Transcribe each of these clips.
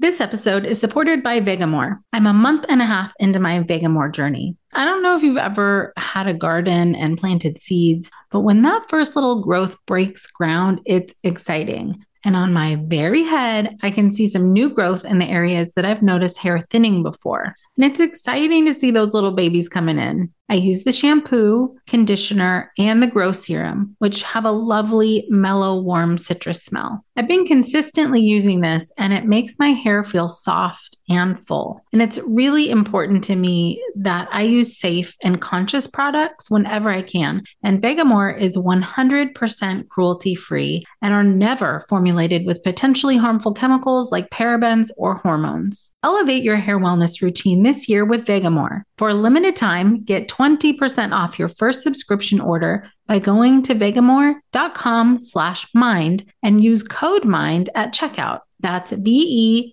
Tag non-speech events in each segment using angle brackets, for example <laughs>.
This episode is supported by Vegamour. I'm a month and a half into my Vegamour journey. I don't know if you've ever had a garden and planted seeds, but when that first little growth breaks ground, it's exciting. And on my very head, I can see some new growth in the areas that I've noticed hair thinning before. And it's exciting to see those little babies coming in. I use the shampoo, conditioner, and the grow serum, which have a lovely, mellow, warm citrus smell. I've been consistently using this and it makes my hair feel soft and full. And it's really important to me that I use safe and conscious products whenever I can. And Vegamour is 100% cruelty free and are never formulated with potentially harmful chemicals like parabens or hormones. Elevate your hair wellness routine this year with Vegamour. For a limited time, get 20% off your first subscription order by going to vegamour.com slash mind and use code MIND at checkout. That's V-E-G-A-M-O-U-R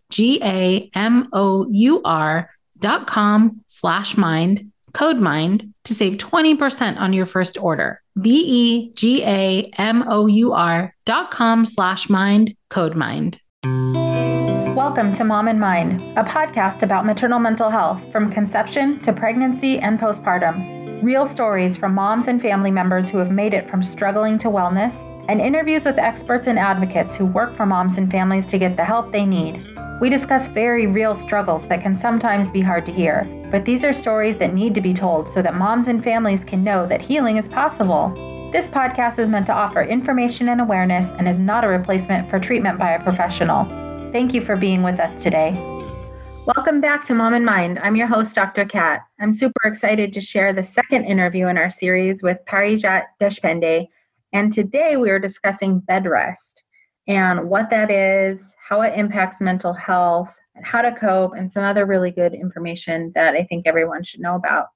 dot com slash mind, code mind to save 20% on your first order. V-E-G-A-M-O-U-R dot com slash mind, code mind. Welcome to Mom and Mind, a podcast about maternal mental health from conception to pregnancy and postpartum. Real stories from moms and family members who have made it from struggling to wellness, and interviews with experts and advocates who work for moms and families to get the help they need. We discuss very real struggles that can sometimes be hard to hear, but these are stories that need to be told so that moms and families can know that healing is possible. This podcast is meant to offer information and awareness and is not a replacement for treatment by a professional. Thank you for being with us today. Welcome back to Mom and Mind. I'm your host, Dr. Kat. I'm super excited to share the second interview in our series with Parijat Deshpande. And today we are discussing bed rest and what that is, how it impacts mental health, how to cope, and some other really good information that I think everyone should know about.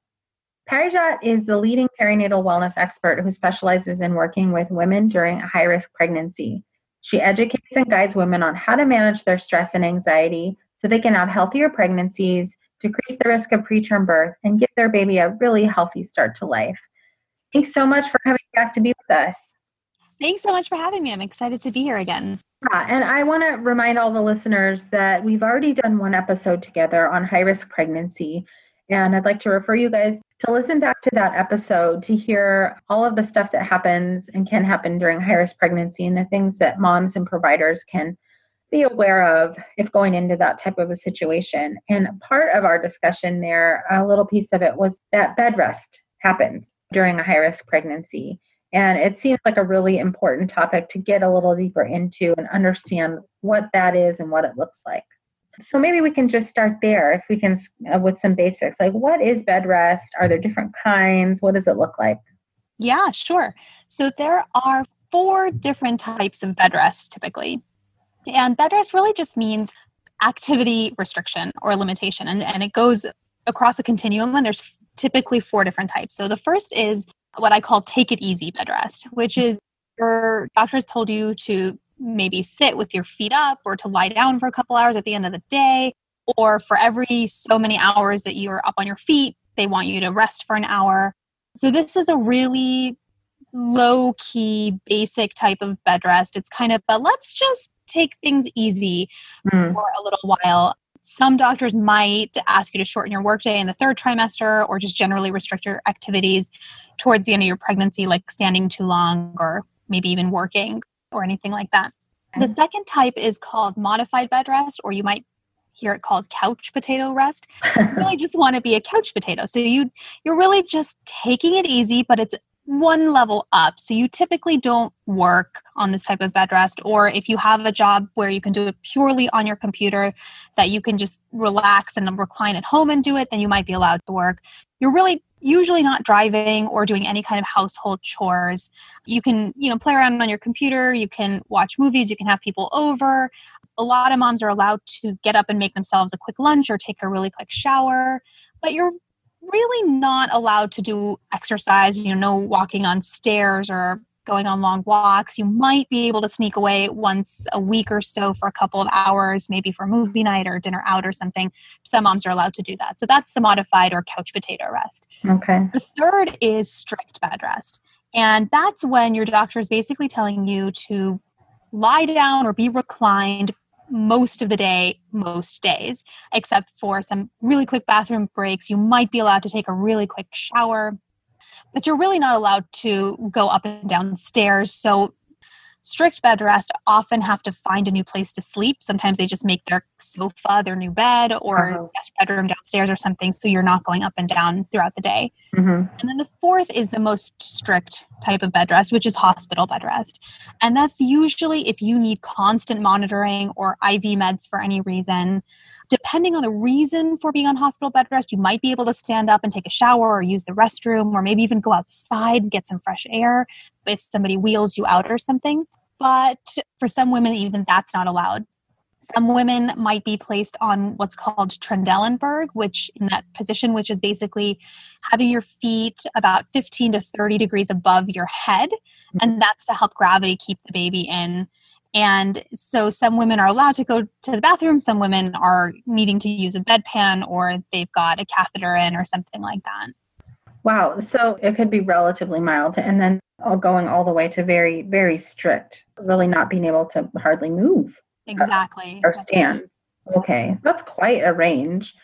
Parijat is the leading perinatal wellness expert who specializes in working with women during a high risk pregnancy. She educates and guides women on how to manage their stress and anxiety so they can have healthier pregnancies, decrease the risk of preterm birth, and give their baby a really healthy start to life. Thanks so much for coming back to be with us. Thanks so much for having me. I'm excited to be here again. Yeah, and I want to remind all the listeners that we've already done one episode together on high risk pregnancy. And I'd like to refer you guys to listen back to that episode to hear all of the stuff that happens and can happen during high risk pregnancy and the things that moms and providers can be aware of if going into that type of a situation. And part of our discussion there, a little piece of it was that bed rest happens during a high risk pregnancy. And it seems like a really important topic to get a little deeper into and understand what that is and what it looks like. So maybe we can just start there if we can uh, with some basics. Like what is bed rest? Are there different kinds? What does it look like? Yeah, sure. So there are four different types of bed rest typically. And bed rest really just means activity restriction or limitation. And, and it goes across a continuum, and there's typically four different types. So the first is what I call take it easy bed rest, which is your doctor has told you to maybe sit with your feet up or to lie down for a couple hours at the end of the day or for every so many hours that you're up on your feet they want you to rest for an hour. So this is a really low key basic type of bed rest. It's kind of but let's just take things easy mm. for a little while. Some doctors might ask you to shorten your workday in the third trimester or just generally restrict your activities towards the end of your pregnancy like standing too long or maybe even working or anything like that. The second type is called modified bed rest, or you might hear it called couch potato rest. you really <laughs> just want to be a couch potato. So you you're really just taking it easy, but it's one level up. So you typically don't work on this type of bed rest, or if you have a job where you can do it purely on your computer, that you can just relax and recline at home and do it, then you might be allowed to work. You're really usually not driving or doing any kind of household chores. You can, you know, play around on your computer, you can watch movies, you can have people over. A lot of moms are allowed to get up and make themselves a quick lunch or take a really quick shower, but you're really not allowed to do exercise, you know, no walking on stairs or going on long walks. You might be able to sneak away once a week or so for a couple of hours, maybe for movie night or dinner out or something. Some moms are allowed to do that. So that's the modified or couch potato rest. Okay. The third is strict bed rest. And that's when your doctor is basically telling you to lie down or be reclined most of the day, most days, except for some really quick bathroom breaks. You might be allowed to take a really quick shower, but you're really not allowed to go up and down stairs. So strict bed rest often have to find a new place to sleep. Sometimes they just make their sofa their new bed or uh-huh. guest bedroom downstairs or something, so you're not going up and down throughout the day. Mm-hmm. And then the fourth is the most strict type of bed rest, which is hospital bed rest. And that's usually if you need constant monitoring or IV meds for any reason depending on the reason for being on hospital bed rest, you might be able to stand up and take a shower or use the restroom or maybe even go outside and get some fresh air if somebody wheels you out or something. But for some women, even that's not allowed. Some women might be placed on what's called Trendelenburg, which in that position, which is basically having your feet about 15 to 30 degrees above your head. And that's to help gravity keep the baby in and so some women are allowed to go to the bathroom, some women are needing to use a bedpan or they've got a catheter in or something like that. Wow. So it could be relatively mild and then going all the way to very, very strict, really not being able to hardly move. Exactly. Or stand. Okay. That's quite a range.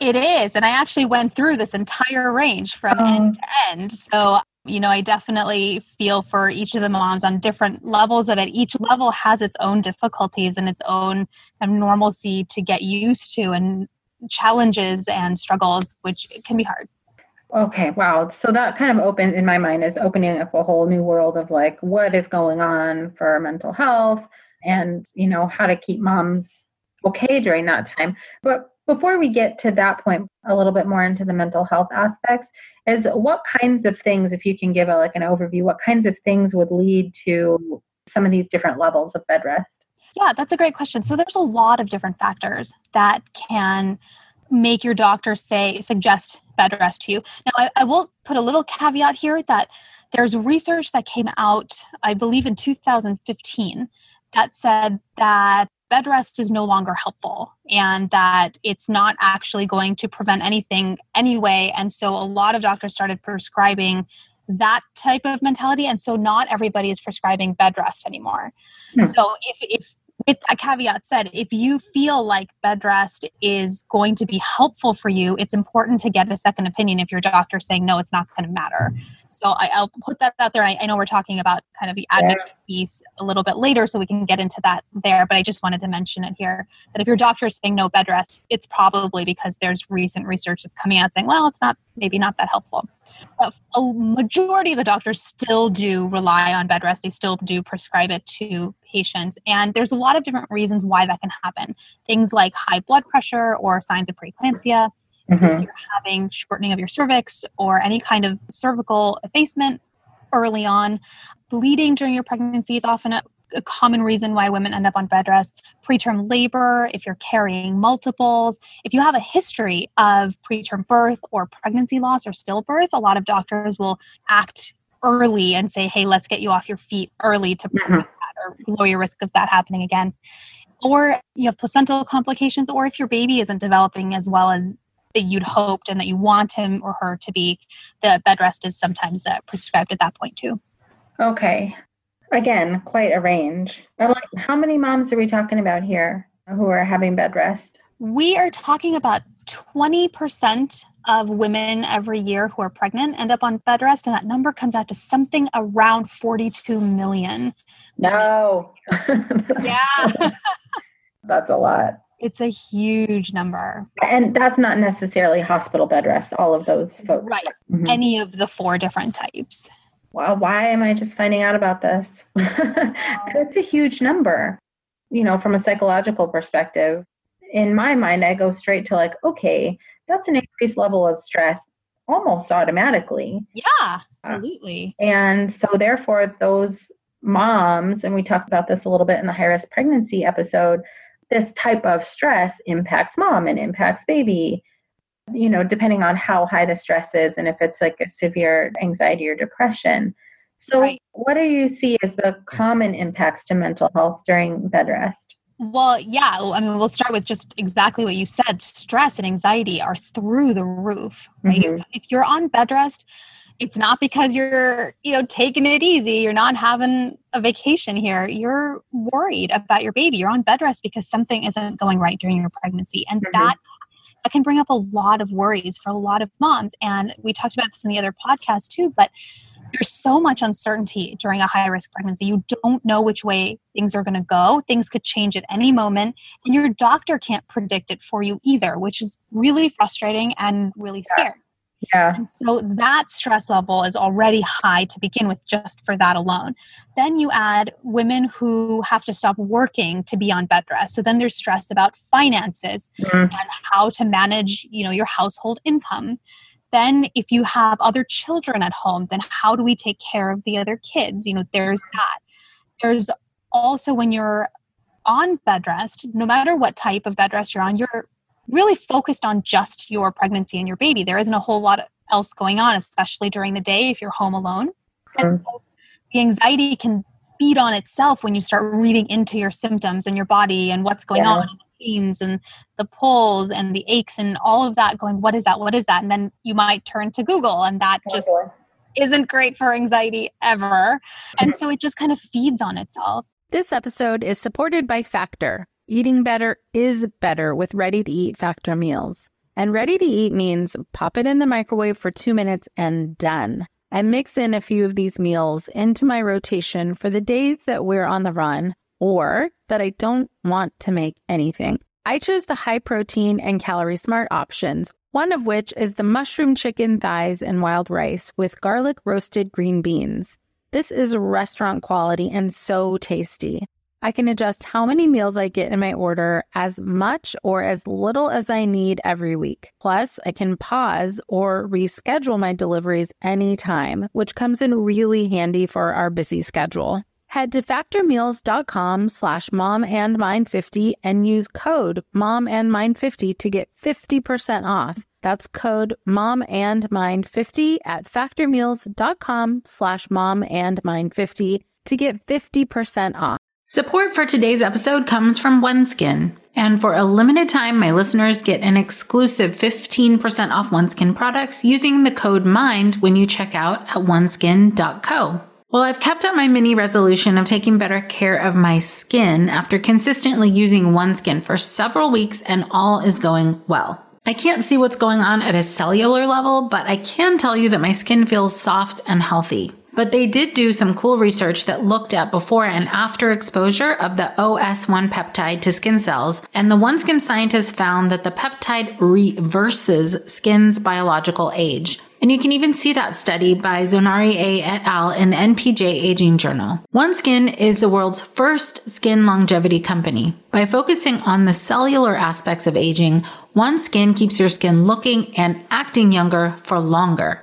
It is. And I actually went through this entire range from um, end to end. So you know, I definitely feel for each of the moms on different levels of it. Each level has its own difficulties and its own normalcy to get used to and challenges and struggles, which can be hard. Okay, wow. So that kind of opens in my mind is opening up a whole new world of like what is going on for mental health and, you know, how to keep moms okay during that time. But before we get to that point, a little bit more into the mental health aspects, is what kinds of things, if you can give a, like an overview, what kinds of things would lead to some of these different levels of bed rest? Yeah, that's a great question. So there's a lot of different factors that can make your doctor say suggest bed rest to you. Now, I, I will put a little caveat here that there's research that came out, I believe, in 2015 that said that bed rest is no longer helpful and that it's not actually going to prevent anything anyway. And so a lot of doctors started prescribing that type of mentality. And so not everybody is prescribing bed rest anymore. Hmm. So if, if with a caveat said, if you feel like bed rest is going to be helpful for you, it's important to get a second opinion if your doctor's saying no, it's not going to matter. So I, will put that out there. I, I, know we're talking about kind of the advocate yeah. piece a little bit later, so we can get into that there. But I just wanted to mention it here that if your doctor is saying no bed rest, it's probably because there's recent research that's coming out saying, well, it's not maybe not that helpful a majority of the doctors still do rely on bed rest. They still do prescribe it to patients. And there's a lot of different reasons why that can happen. Things like high blood pressure or signs of preeclampsia, mm-hmm. if you're having shortening of your cervix or any kind of cervical effacement early on. Bleeding during your pregnancy is often a a common reason why women end up on bed rest. Preterm labor if you're carrying multiples if you have a history of preterm birth or pregnancy loss or stillbirth a lot of doctors will act early and say hey let's get you off your feet early to mm-hmm. prevent that or lower your risk of that happening again. Or you have placental complications or if your baby isn't developing as well as that you'd hoped and that you want him or her to be the bed rest is sometimes uh, prescribed at that point too. Okay Again, quite a range. like, how many moms are we talking about here who are having bed rest? We are talking about 20% of women every year who are pregnant end up on bed rest, and that number comes out to something around 42 million. No. <laughs> <laughs> yeah. that's a lot. It's a huge number. And that's not necessarily hospital bed rest, all of those folks. Right. Mm-hmm. Any of the four different types well, why am I just finding out about this? <laughs> it's a huge number, you know, from a psychological perspective. In my mind, I go straight to like, okay, that's an increased level of stress almost automatically. Yeah, absolutely. Uh, and so, therefore, those moms, and we talked about this a little bit in the high risk pregnancy episode, this type of stress impacts mom and impacts baby you know, depending on how high the stress is and if it's like a severe anxiety or depression. So, right. what do you see as the common impacts to mental health during bed rest? Well, yeah. I mean, we'll start with just exactly what you said. Stress and anxiety are through the roof, right? Mm-hmm. If you're on bed rest, it's not because you're, you know, taking it easy, you're not having a vacation here. You're worried about your baby. You're on bed rest because something isn't going right during your pregnancy. And mm-hmm. that that can bring up a lot of worries for a lot of moms. And we talked about this in the other podcast too, but there's so much uncertainty during a high risk pregnancy. You don't know which way things are going to go. Things could change at any moment, and your doctor can't predict it for you either, which is really frustrating and really scary. Yeah. And so that stress level is already high to begin with, just for that alone. Then you add women who have to stop working to be on bed rest. So then there's stress about finances mm-hmm. and how to manage, you know, your household income. Then if you have other children at home, then how do we take care of the other kids? You know, there's that. There's also when you're on bed rest, no matter what type of bed rest you're on, you're really focused on just your pregnancy and your baby. There isn't a whole lot else going on, especially during the day if you're home alone. Mm-hmm. And so the anxiety can feed on itself when you start reading into your symptoms and your body and what's going yeah. on and the pains and the pulls and the aches and all of that going what is that what is that and then you might turn to google and that just isn't great for anxiety ever and so it just kind of feeds on itself this episode is supported by factor Eating better is better with ready to eat Factor meals. And ready to eat means pop it in the microwave for two minutes and done. I mix in a few of these meals into my rotation for the days that we're on the run or that I don't want to make anything. I chose the high protein and calorie smart options, one of which is the mushroom chicken thighs and wild rice with garlic roasted green beans. This is restaurant quality and so tasty. I can adjust how many meals I get in my order as much or as little as I need every week. Plus, I can pause or reschedule my deliveries anytime, which comes in really handy for our busy schedule. Head to factormeals.com slash momandmind50 and use code momandmind50 to get 50% off. That's code momandmind50 at factormeals.com slash momandmind50 to get 50% off. Support for today's episode comes from OneSkin. And for a limited time, my listeners get an exclusive 15% off OneSkin products using the code MIND when you check out at oneskin.co. Well, I've kept up my mini resolution of taking better care of my skin after consistently using OneSkin for several weeks and all is going well. I can't see what's going on at a cellular level, but I can tell you that my skin feels soft and healthy. But they did do some cool research that looked at before and after exposure of the OS1 peptide to skin cells. And the OneSkin scientists found that the peptide reverses skin's biological age. And you can even see that study by Zonari A et al. in the NPJ Aging Journal. OneSkin is the world's first skin longevity company. By focusing on the cellular aspects of aging, OneSkin keeps your skin looking and acting younger for longer.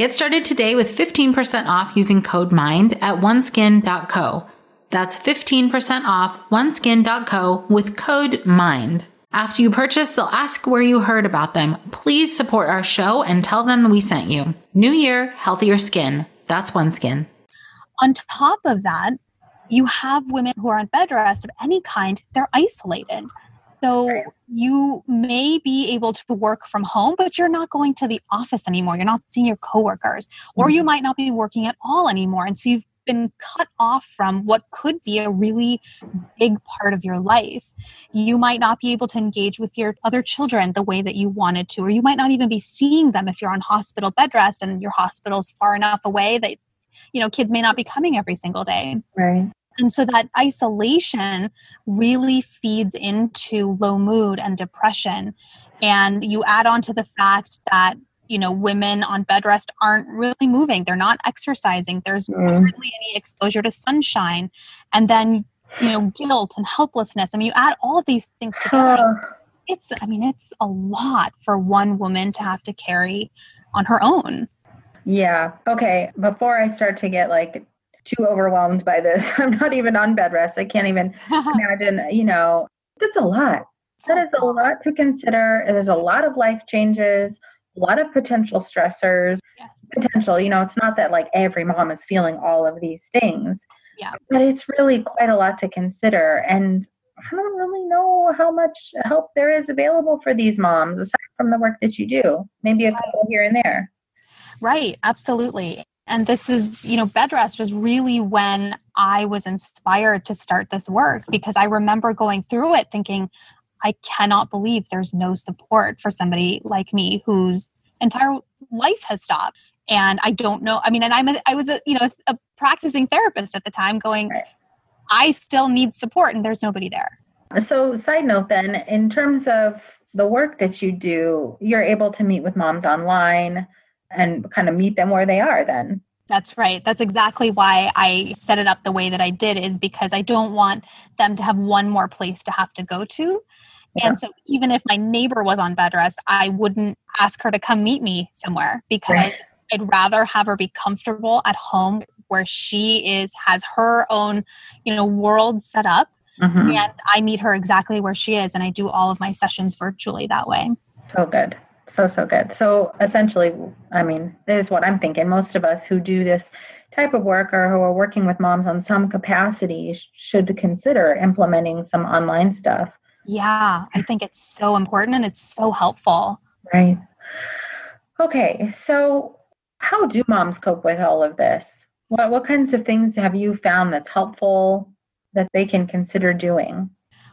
Get started today with 15% off using code MIND at oneskin.co. That's 15% off oneskin.co with code MIND. After you purchase, they'll ask where you heard about them. Please support our show and tell them we sent you. New year, healthier skin. That's OneSkin. On top of that, you have women who are on bed rest of any kind, they're isolated. So you may be able to work from home, but you're not going to the office anymore. You're not seeing your coworkers, or you mm-hmm. might not be working at all anymore. And so you've been cut off from what could be a really big part of your life. You might not be able to engage with your other children the way that you wanted to, or you might not even be seeing them if you're on hospital bed rest and your hospital's far enough away that you know kids may not be coming every single day. Right. And so that isolation really feeds into low mood and depression. And you add on to the fact that you know women on bed rest aren't really moving. They're not exercising. There's mm. hardly any exposure to sunshine. And then you know guilt and helplessness. I mean you add all of these things together. It's i mean it's a lot for one woman to have to carry on her own. Yeah. Okay. Before i start to get like too overwhelmed by this. <laughs> I'm not even on bed rest. I can't even <laughs> imagine, you know, that's a lot. That is a lot to consider. There's a lot of life changes, a lot of potential stressors. Yes. Potential, you know, it's not that like every mom is feeling all of these things. Yeah. But it's really quite a lot to consider. And I don't really know how much help there is available for these moms aside from the work that you do. Maybe a couple here and there. Right, absolutely. And this is, you know, bed rest was really when I was inspired to start this work because I remember going through it thinking, I cannot believe there's no support for somebody like me whose entire life has stopped. And I don't know. I mean, and I'm a, I was a you know a practicing therapist at the time, going, right. I still need support, and there's nobody there. So, side note then, in terms of the work that you do, you're able to meet with moms online and kind of meet them where they are then. That's right. That's exactly why I set it up the way that I did, is because I don't want them to have one more place to have to go to. Yeah. And so, even if my neighbor was on bed rest, I wouldn't ask her to come meet me somewhere because right. I'd rather have her be comfortable at home where she is, has her own, you know, world set up. Mm-hmm. And I meet her exactly where she is. And I do all of my sessions virtually that way. So good. So, so good. So, essentially, I mean, this is what I'm thinking. Most of us who do this type of work or who are working with moms on some capacity should consider implementing some online stuff. Yeah, I think it's so important and it's so helpful. Right. Okay, so how do moms cope with all of this? What, what kinds of things have you found that's helpful that they can consider doing?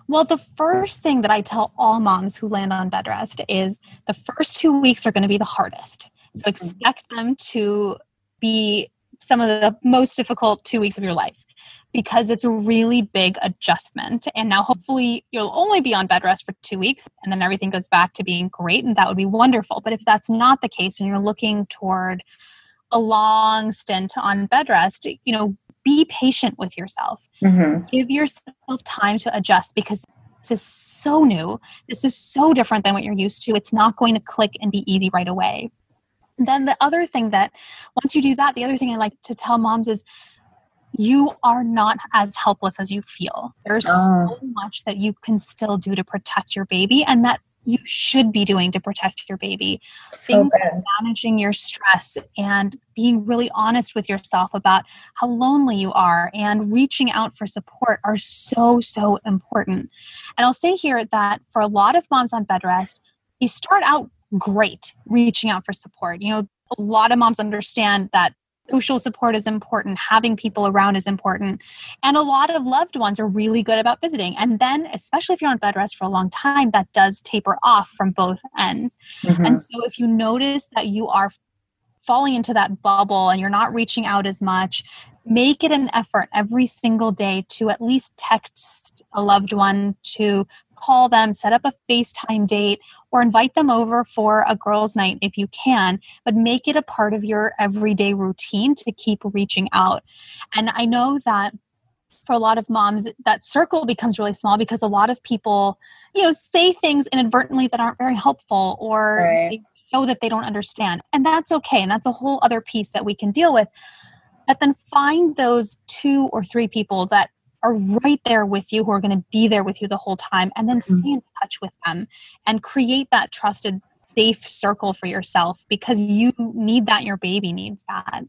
Well, the first thing that I tell all moms who land on bed rest is the first two weeks are going to be the hardest. So mm-hmm. expect them to be some of the most difficult two weeks of your life because it's a really big adjustment. And now, hopefully, you'll only be on bed rest for two weeks and then everything goes back to being great, and that would be wonderful. But if that's not the case and you're looking toward a long stint on bed rest, you know, be patient with yourself. Mm-hmm. Give yourself time to adjust because this is so new. This is so different than what you're used to. It's not going to click and be easy right away. And then the other thing that once you do that, the other thing I like to tell moms is you are not as helpless as you feel. There's oh. so much that you can still do to protect your baby and that you should be doing to protect your baby. Things like managing your stress and being really honest with yourself about how lonely you are and reaching out for support are so, so important. And I'll say here that for a lot of moms on bed rest, you start out great reaching out for support. You know, a lot of moms understand that social support is important, having people around is important. And a lot of loved ones are really good about visiting. And then, especially if you're on bed rest for a long time, that does taper off from both ends. Mm-hmm. And so, if you notice that you are falling into that bubble and you're not reaching out as much, make it an effort every single day to at least text a loved one to call them, set up a FaceTime date, or invite them over for a girls' night if you can, but make it a part of your everyday routine to keep reaching out. And I know that for a lot of moms that circle becomes really small because a lot of people you know say things inadvertently that aren't very helpful or right. know that they don't understand and that's okay and that's a whole other piece that we can deal with but then find those two or three people that are right there with you, who are going to be there with you the whole time, and then mm-hmm. stay in touch with them and create that trusted, safe circle for yourself because you need that, your baby needs that.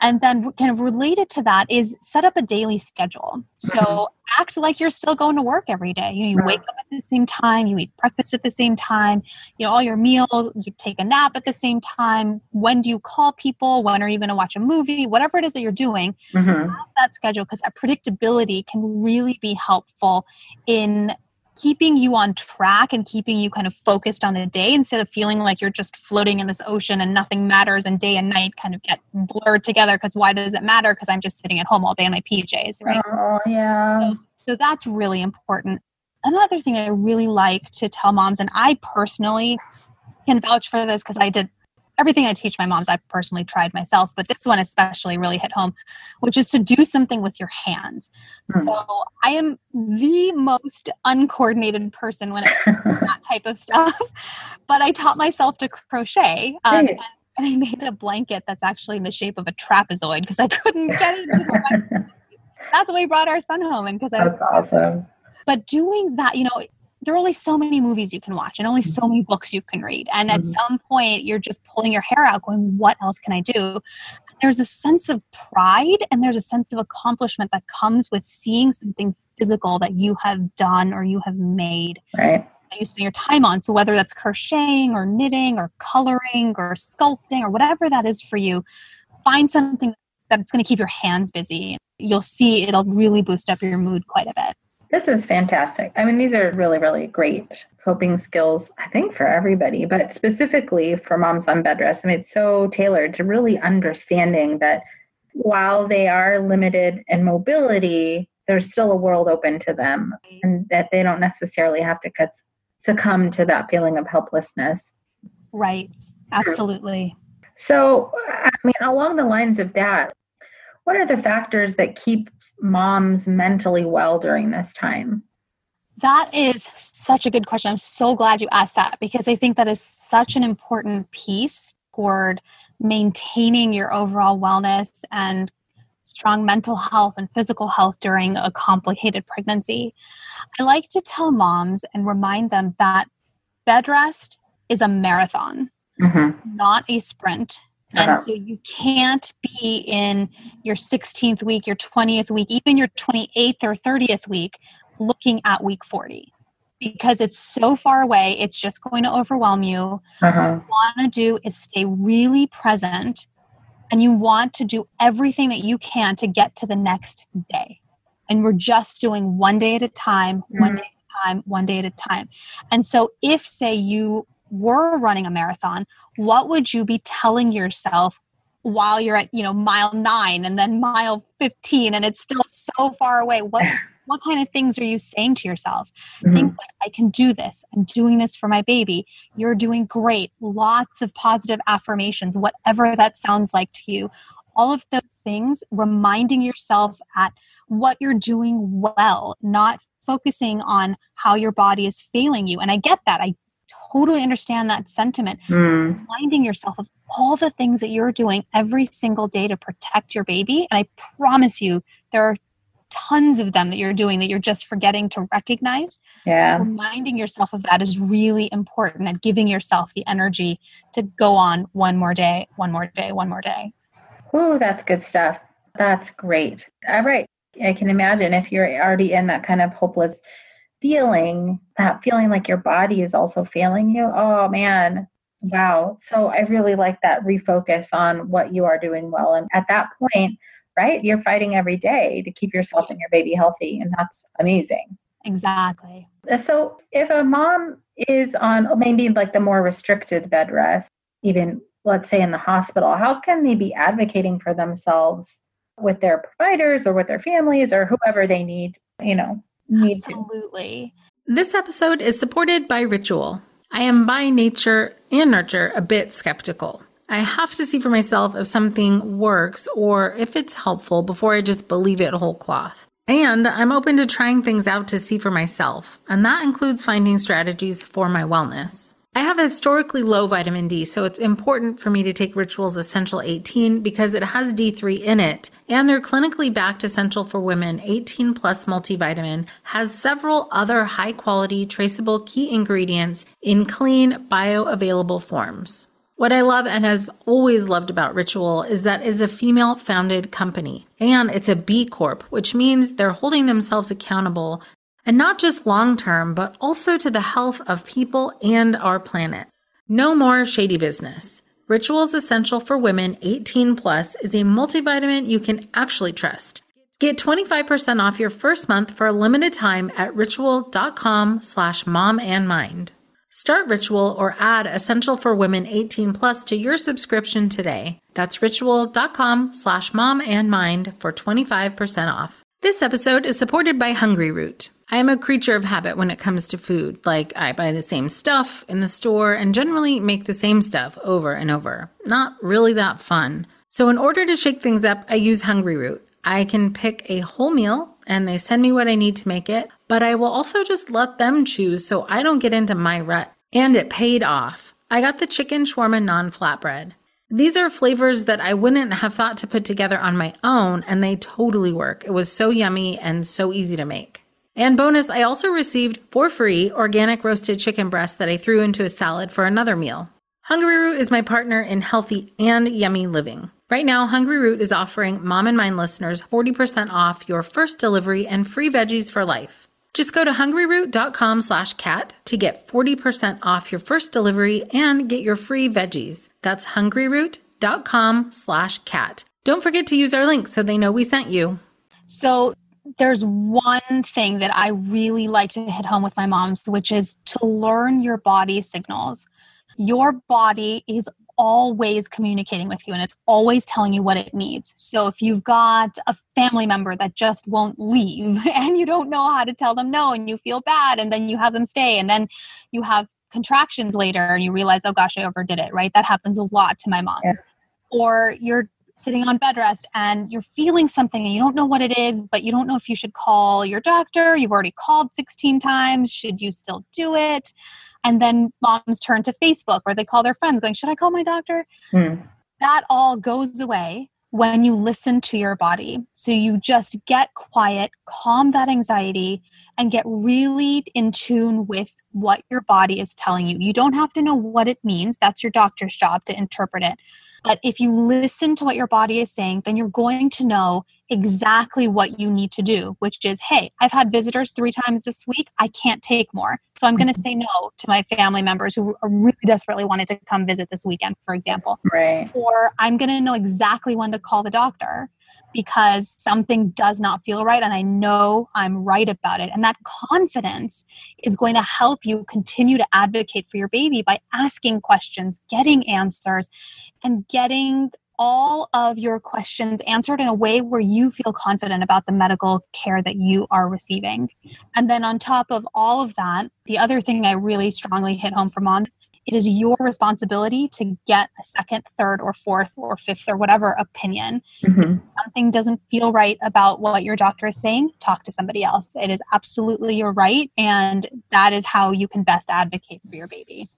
And then, kind of related to that, is set up a daily schedule. So, mm-hmm. act like you're still going to work every day. You, know, you wake up at the same time, you eat breakfast at the same time, you know, all your meals, you take a nap at the same time. When do you call people? When are you going to watch a movie? Whatever it is that you're doing, mm-hmm. that schedule because that predictability can really be helpful in keeping you on track and keeping you kind of focused on the day instead of feeling like you're just floating in this ocean and nothing matters and day and night kind of get blurred together because why does it matter because i'm just sitting at home all day in my pjs right? Oh yeah. So, so that's really important. Another thing i really like to tell moms and i personally can vouch for this because i did everything I teach my moms, I personally tried myself, but this one especially really hit home, which is to do something with your hands. Mm. So I am the most uncoordinated person when it comes to <laughs> that type of stuff, <laughs> but I taught myself to crochet. Um, and, and I made a blanket that's actually in the shape of a trapezoid because I couldn't get it. <laughs> That's why we brought our son home, and because I was awesome. But doing that, you know, there are only so many movies you can watch and only so many books you can read. And at mm-hmm. some point, you're just pulling your hair out, going, What else can I do? There's a sense of pride and there's a sense of accomplishment that comes with seeing something physical that you have done or you have made. Right. that you spend your time on. So whether that's crocheting or knitting or coloring or sculpting or whatever that is for you, find something that's going to keep your hands busy. You'll see it'll really boost up your mood quite a bit. This is fantastic. I mean, these are really, really great coping skills, I think, for everybody, but specifically for moms on bed rest. I mean, it's so tailored to really understanding that while they are limited in mobility, there's still a world open to them and that they don't necessarily have to succumb to that feeling of helplessness. Right. Absolutely. So, I mean, along the lines of that, what are the factors that keep moms mentally well during this time? That is such a good question. I'm so glad you asked that because I think that is such an important piece toward maintaining your overall wellness and strong mental health and physical health during a complicated pregnancy. I like to tell moms and remind them that bed rest is a marathon, mm-hmm. not a sprint. And uh-huh. so you can't be in your 16th week, your 20th week, even your 28th or 30th week looking at week 40 because it's so far away. It's just going to overwhelm you. Uh-huh. What you want to do is stay really present and you want to do everything that you can to get to the next day. And we're just doing one day at a time, mm-hmm. one day at a time, one day at a time. And so, if, say, you were running a marathon, what would you be telling yourself while you're at, you know, mile nine and then mile 15 and it's still so far away? What <laughs> what kind of things are you saying to yourself? Mm-hmm. Things like, I can do this. I'm doing this for my baby. You're doing great. Lots of positive affirmations, whatever that sounds like to you. All of those things, reminding yourself at what you're doing well, not focusing on how your body is failing you. And I get that. I totally understand that sentiment. Mm. Reminding yourself of all the things that you're doing every single day to protect your baby. And I promise you, there are tons of them that you're doing that you're just forgetting to recognize. Yeah. Reminding yourself of that is really important and giving yourself the energy to go on one more day, one more day, one more day. Oh, that's good stuff. That's great. All right. I can imagine if you're already in that kind of hopeless feeling, that feeling like your body is also failing you. Oh, man. Wow. So I really like that refocus on what you are doing well. And at that point, right? You're fighting every day to keep yourself and your baby healthy, and that's amazing. Exactly. Uh, so, if a mom is on maybe like the more restricted bed rest, even let's say in the hospital, how can they be advocating for themselves with their providers or with their families or whoever they need, you know, need Absolutely. To. This episode is supported by Ritual. I am by nature and nurture a bit skeptical. I have to see for myself if something works or if it's helpful before I just believe it whole cloth. And I'm open to trying things out to see for myself, and that includes finding strategies for my wellness. I have a historically low vitamin D, so it's important for me to take Rituals Essential 18 because it has D3 in it, and their clinically backed Essential for Women. 18 Plus multivitamin has several other high quality, traceable key ingredients in clean, bioavailable forms. What I love and have always loved about Ritual is that it's a female founded company. And it's a B Corp, which means they're holding themselves accountable and not just long term, but also to the health of people and our planet. No more shady business. Rituals Essential for Women 18 Plus is a multivitamin you can actually trust. Get 25% off your first month for a limited time at ritual.com slash mom and mind. Start Ritual or add Essential for Women 18 Plus to your subscription today. That's ritual.com slash mom and mind for 25% off. This episode is supported by Hungryroot. I am a creature of habit when it comes to food. Like, I buy the same stuff in the store and generally make the same stuff over and over. Not really that fun. So, in order to shake things up, I use Hungryroot. I can pick a whole meal and they send me what I need to make it, but I will also just let them choose so I don't get into my rut. And it paid off. I got the chicken shawarma naan flatbread. These are flavors that I wouldn't have thought to put together on my own, and they totally work. It was so yummy and so easy to make. And bonus, I also received for free organic roasted chicken breast that I threw into a salad for another meal. Hungryroot is my partner in healthy and yummy living. Right now, Hungryroot is offering Mom and Mind listeners 40% off your first delivery and free veggies for life. Just go to hungryroot.com slash cat to get 40% off your first delivery and get your free veggies. That's hungryroot.com slash cat. Don't forget to use our link so they know we sent you. So there's one thing that I really like to hit home with my moms, which is to learn your body signals. Your body is always communicating with you and it's always telling you what it needs. So if you've got a family member that just won't leave <laughs> and you don't know how to tell them no and you feel bad and then you have them stay and then you have contractions later and you realize, oh gosh, I overdid it, right? That happens a lot to my mom. Yeah. Or you're sitting on bed rest and you're feeling something and you don't know what it is, but you don't know if you should call your doctor. You've already called 16 times. Should you still do it? And then moms turn to Facebook or they call their friends going, Should I call my doctor? Mm. That all goes away when you listen to your body. So you just get quiet, calm that anxiety, and get really in tune with what your body is telling you. You don't have to know what it means, that's your doctor's job to interpret it. But if you listen to what your body is saying, then you're going to know exactly what you need to do, which is, hey, I've had visitors three times this week. I can't take more. So I'm going to mm-hmm. say no to my family members who really desperately wanted to come visit this weekend, for example. Right. Or I'm going to know exactly when to call the doctor because something does not feel right and I know I'm right about it. And that confidence is going to help you continue to advocate for your baby by asking questions, getting answers, and getting all of your questions answered in a way where you feel confident about the medical care that you are receiving. And then, on top of all of that, the other thing I really strongly hit home for moms it is your responsibility to get a second, third, or fourth, or fifth, or whatever opinion. Mm-hmm. If something doesn't feel right about what your doctor is saying, talk to somebody else. It is absolutely your right, and that is how you can best advocate for your baby.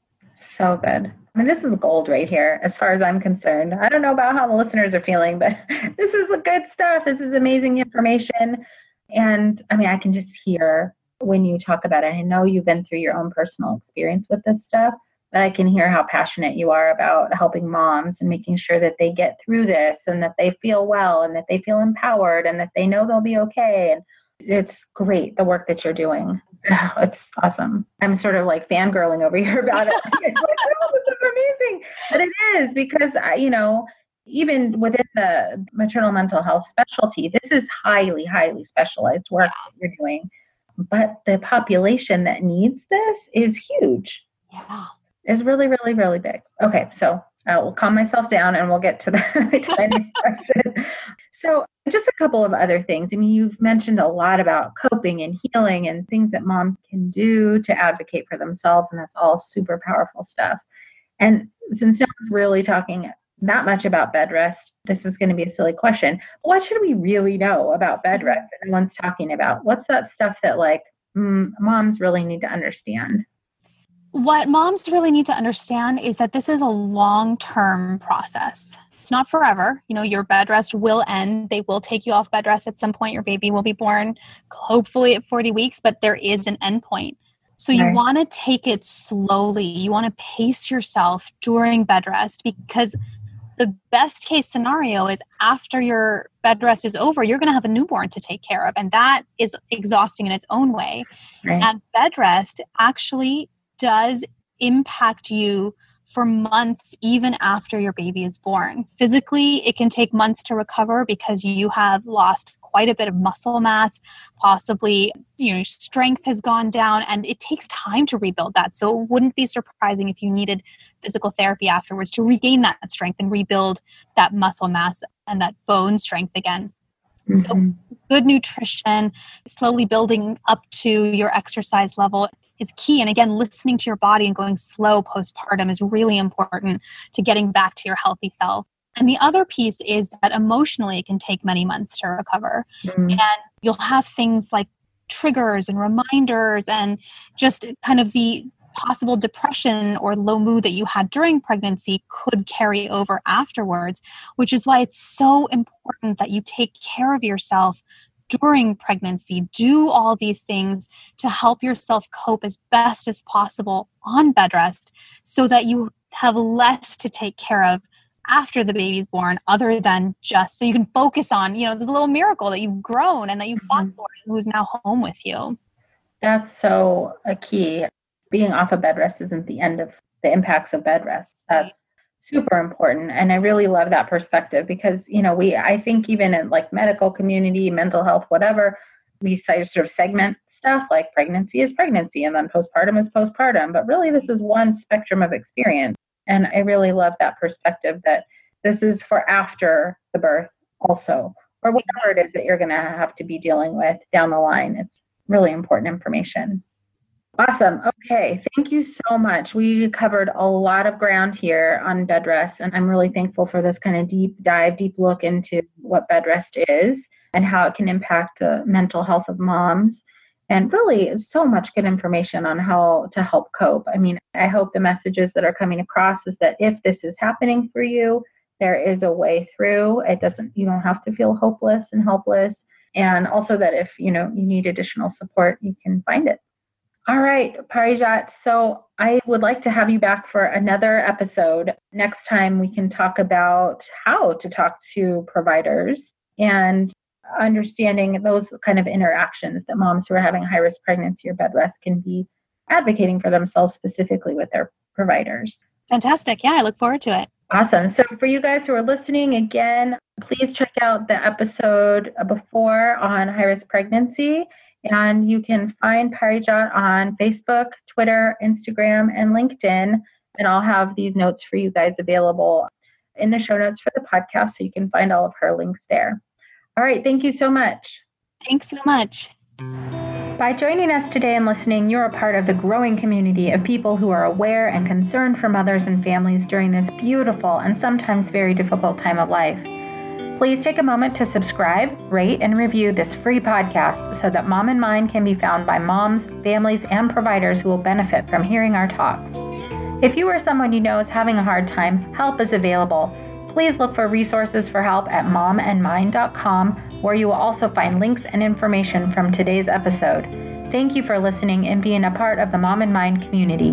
So good. I mean, this is gold right here, as far as I'm concerned. I don't know about how the listeners are feeling, but <laughs> this is good stuff. This is amazing information. And I mean, I can just hear when you talk about it. I know you've been through your own personal experience with this stuff, but I can hear how passionate you are about helping moms and making sure that they get through this and that they feel well and that they feel empowered and that they know they'll be okay. And it's great the work that you're doing. <laughs> It's awesome. I'm sort of like fangirling over here about it. it's <laughs> like, oh, this is amazing. But it is because, I, you know, even within the maternal mental health specialty, this is highly, highly specialized work that you're doing. But the population that needs this is huge. Yeah is really, really, really big. Okay, so I will calm myself down and we'll get to the, <laughs> question. So, just a couple of other things. I mean, you've mentioned a lot about coping and healing and things that moms can do to advocate for themselves, and that's all super powerful stuff. And since no one's really talking that much about bed rest, this is going to be a silly question. What should we really know about bed rest that no one's talking about? What's that stuff that, like, mm, moms really need to understand? What moms really need to understand is that this is a long term process. It's not forever. You know, your bed rest will end. They will take you off bed rest at some point. Your baby will be born, hopefully at 40 weeks, but there is an end point. So you right. want to take it slowly. You want to pace yourself during bed rest because the best case scenario is after your bed rest is over, you're going to have a newborn to take care of. And that is exhausting in its own way. Right. And bed rest actually does impact you for months even after your baby is born. Physically, it can take months to recover because you have lost quite a bit of muscle mass, possibly you know strength has gone down and it takes time to rebuild that. So it wouldn't be surprising if you needed physical therapy afterwards to regain that strength and rebuild that muscle mass and that bone strength again. Mm-hmm. So, good nutrition, slowly building up to your exercise level is key. And again, listening to your body and going slow postpartum is really important to getting back to your healthy self. And the other piece is that emotionally it can take many months to recover. Mm. And you'll have things like triggers and reminders and just kind of the possible depression or low mood that you had during pregnancy could carry over afterwards, which is why it's so important that you take care of yourself during pregnancy. Do all these things to help yourself cope as best as possible on bed rest so that you have less to take care of after the baby's born other than just so you can focus on you know this little miracle that you've grown and that you fought mm-hmm. for who's now home with you That's so a key. Being off of bed rest isn't the end of the impacts of bed rest. That's super important. And I really love that perspective because, you know, we, I think even in like medical community, mental health, whatever, we sort of segment stuff like pregnancy is pregnancy and then postpartum is postpartum. But really, this is one spectrum of experience. And I really love that perspective that this is for after the birth also, or whatever it is that you're going to have to be dealing with down the line. It's really important information. Awesome. Okay. Thank you so much. We covered a lot of ground here on bed rest, and I'm really thankful for this kind of deep dive, deep look into what bed rest is and how it can impact the mental health of moms. And really, so much good information on how to help cope. I mean, I hope the messages that are coming across is that if this is happening for you, there is a way through. It doesn't, you don't have to feel hopeless and helpless. And also that if, you know, you need additional support, you can find it. All right, Parijat. So I would like to have you back for another episode. Next time, we can talk about how to talk to providers and understanding those kind of interactions that moms who are having high risk pregnancy or bed rest can be advocating for themselves specifically with their providers. Fantastic. Yeah, I look forward to it. Awesome. So, for you guys who are listening again, please check out the episode before on high risk pregnancy and you can find Parijat on Facebook, Twitter, Instagram, and LinkedIn. And I'll have these notes for you guys available in the show notes for the podcast so you can find all of her links there. All right. Thank you so much. Thanks so much. By joining us today and listening, you're a part of the growing community of people who are aware and concerned for mothers and families during this beautiful and sometimes very difficult time of life. Please take a moment to subscribe, rate, and review this free podcast so that Mom and Mind can be found by moms, families, and providers who will benefit from hearing our talks. If you or someone you know is having a hard time, help is available. Please look for resources for help at momandmind.com, where you will also find links and information from today's episode. Thank you for listening and being a part of the Mom and Mind community.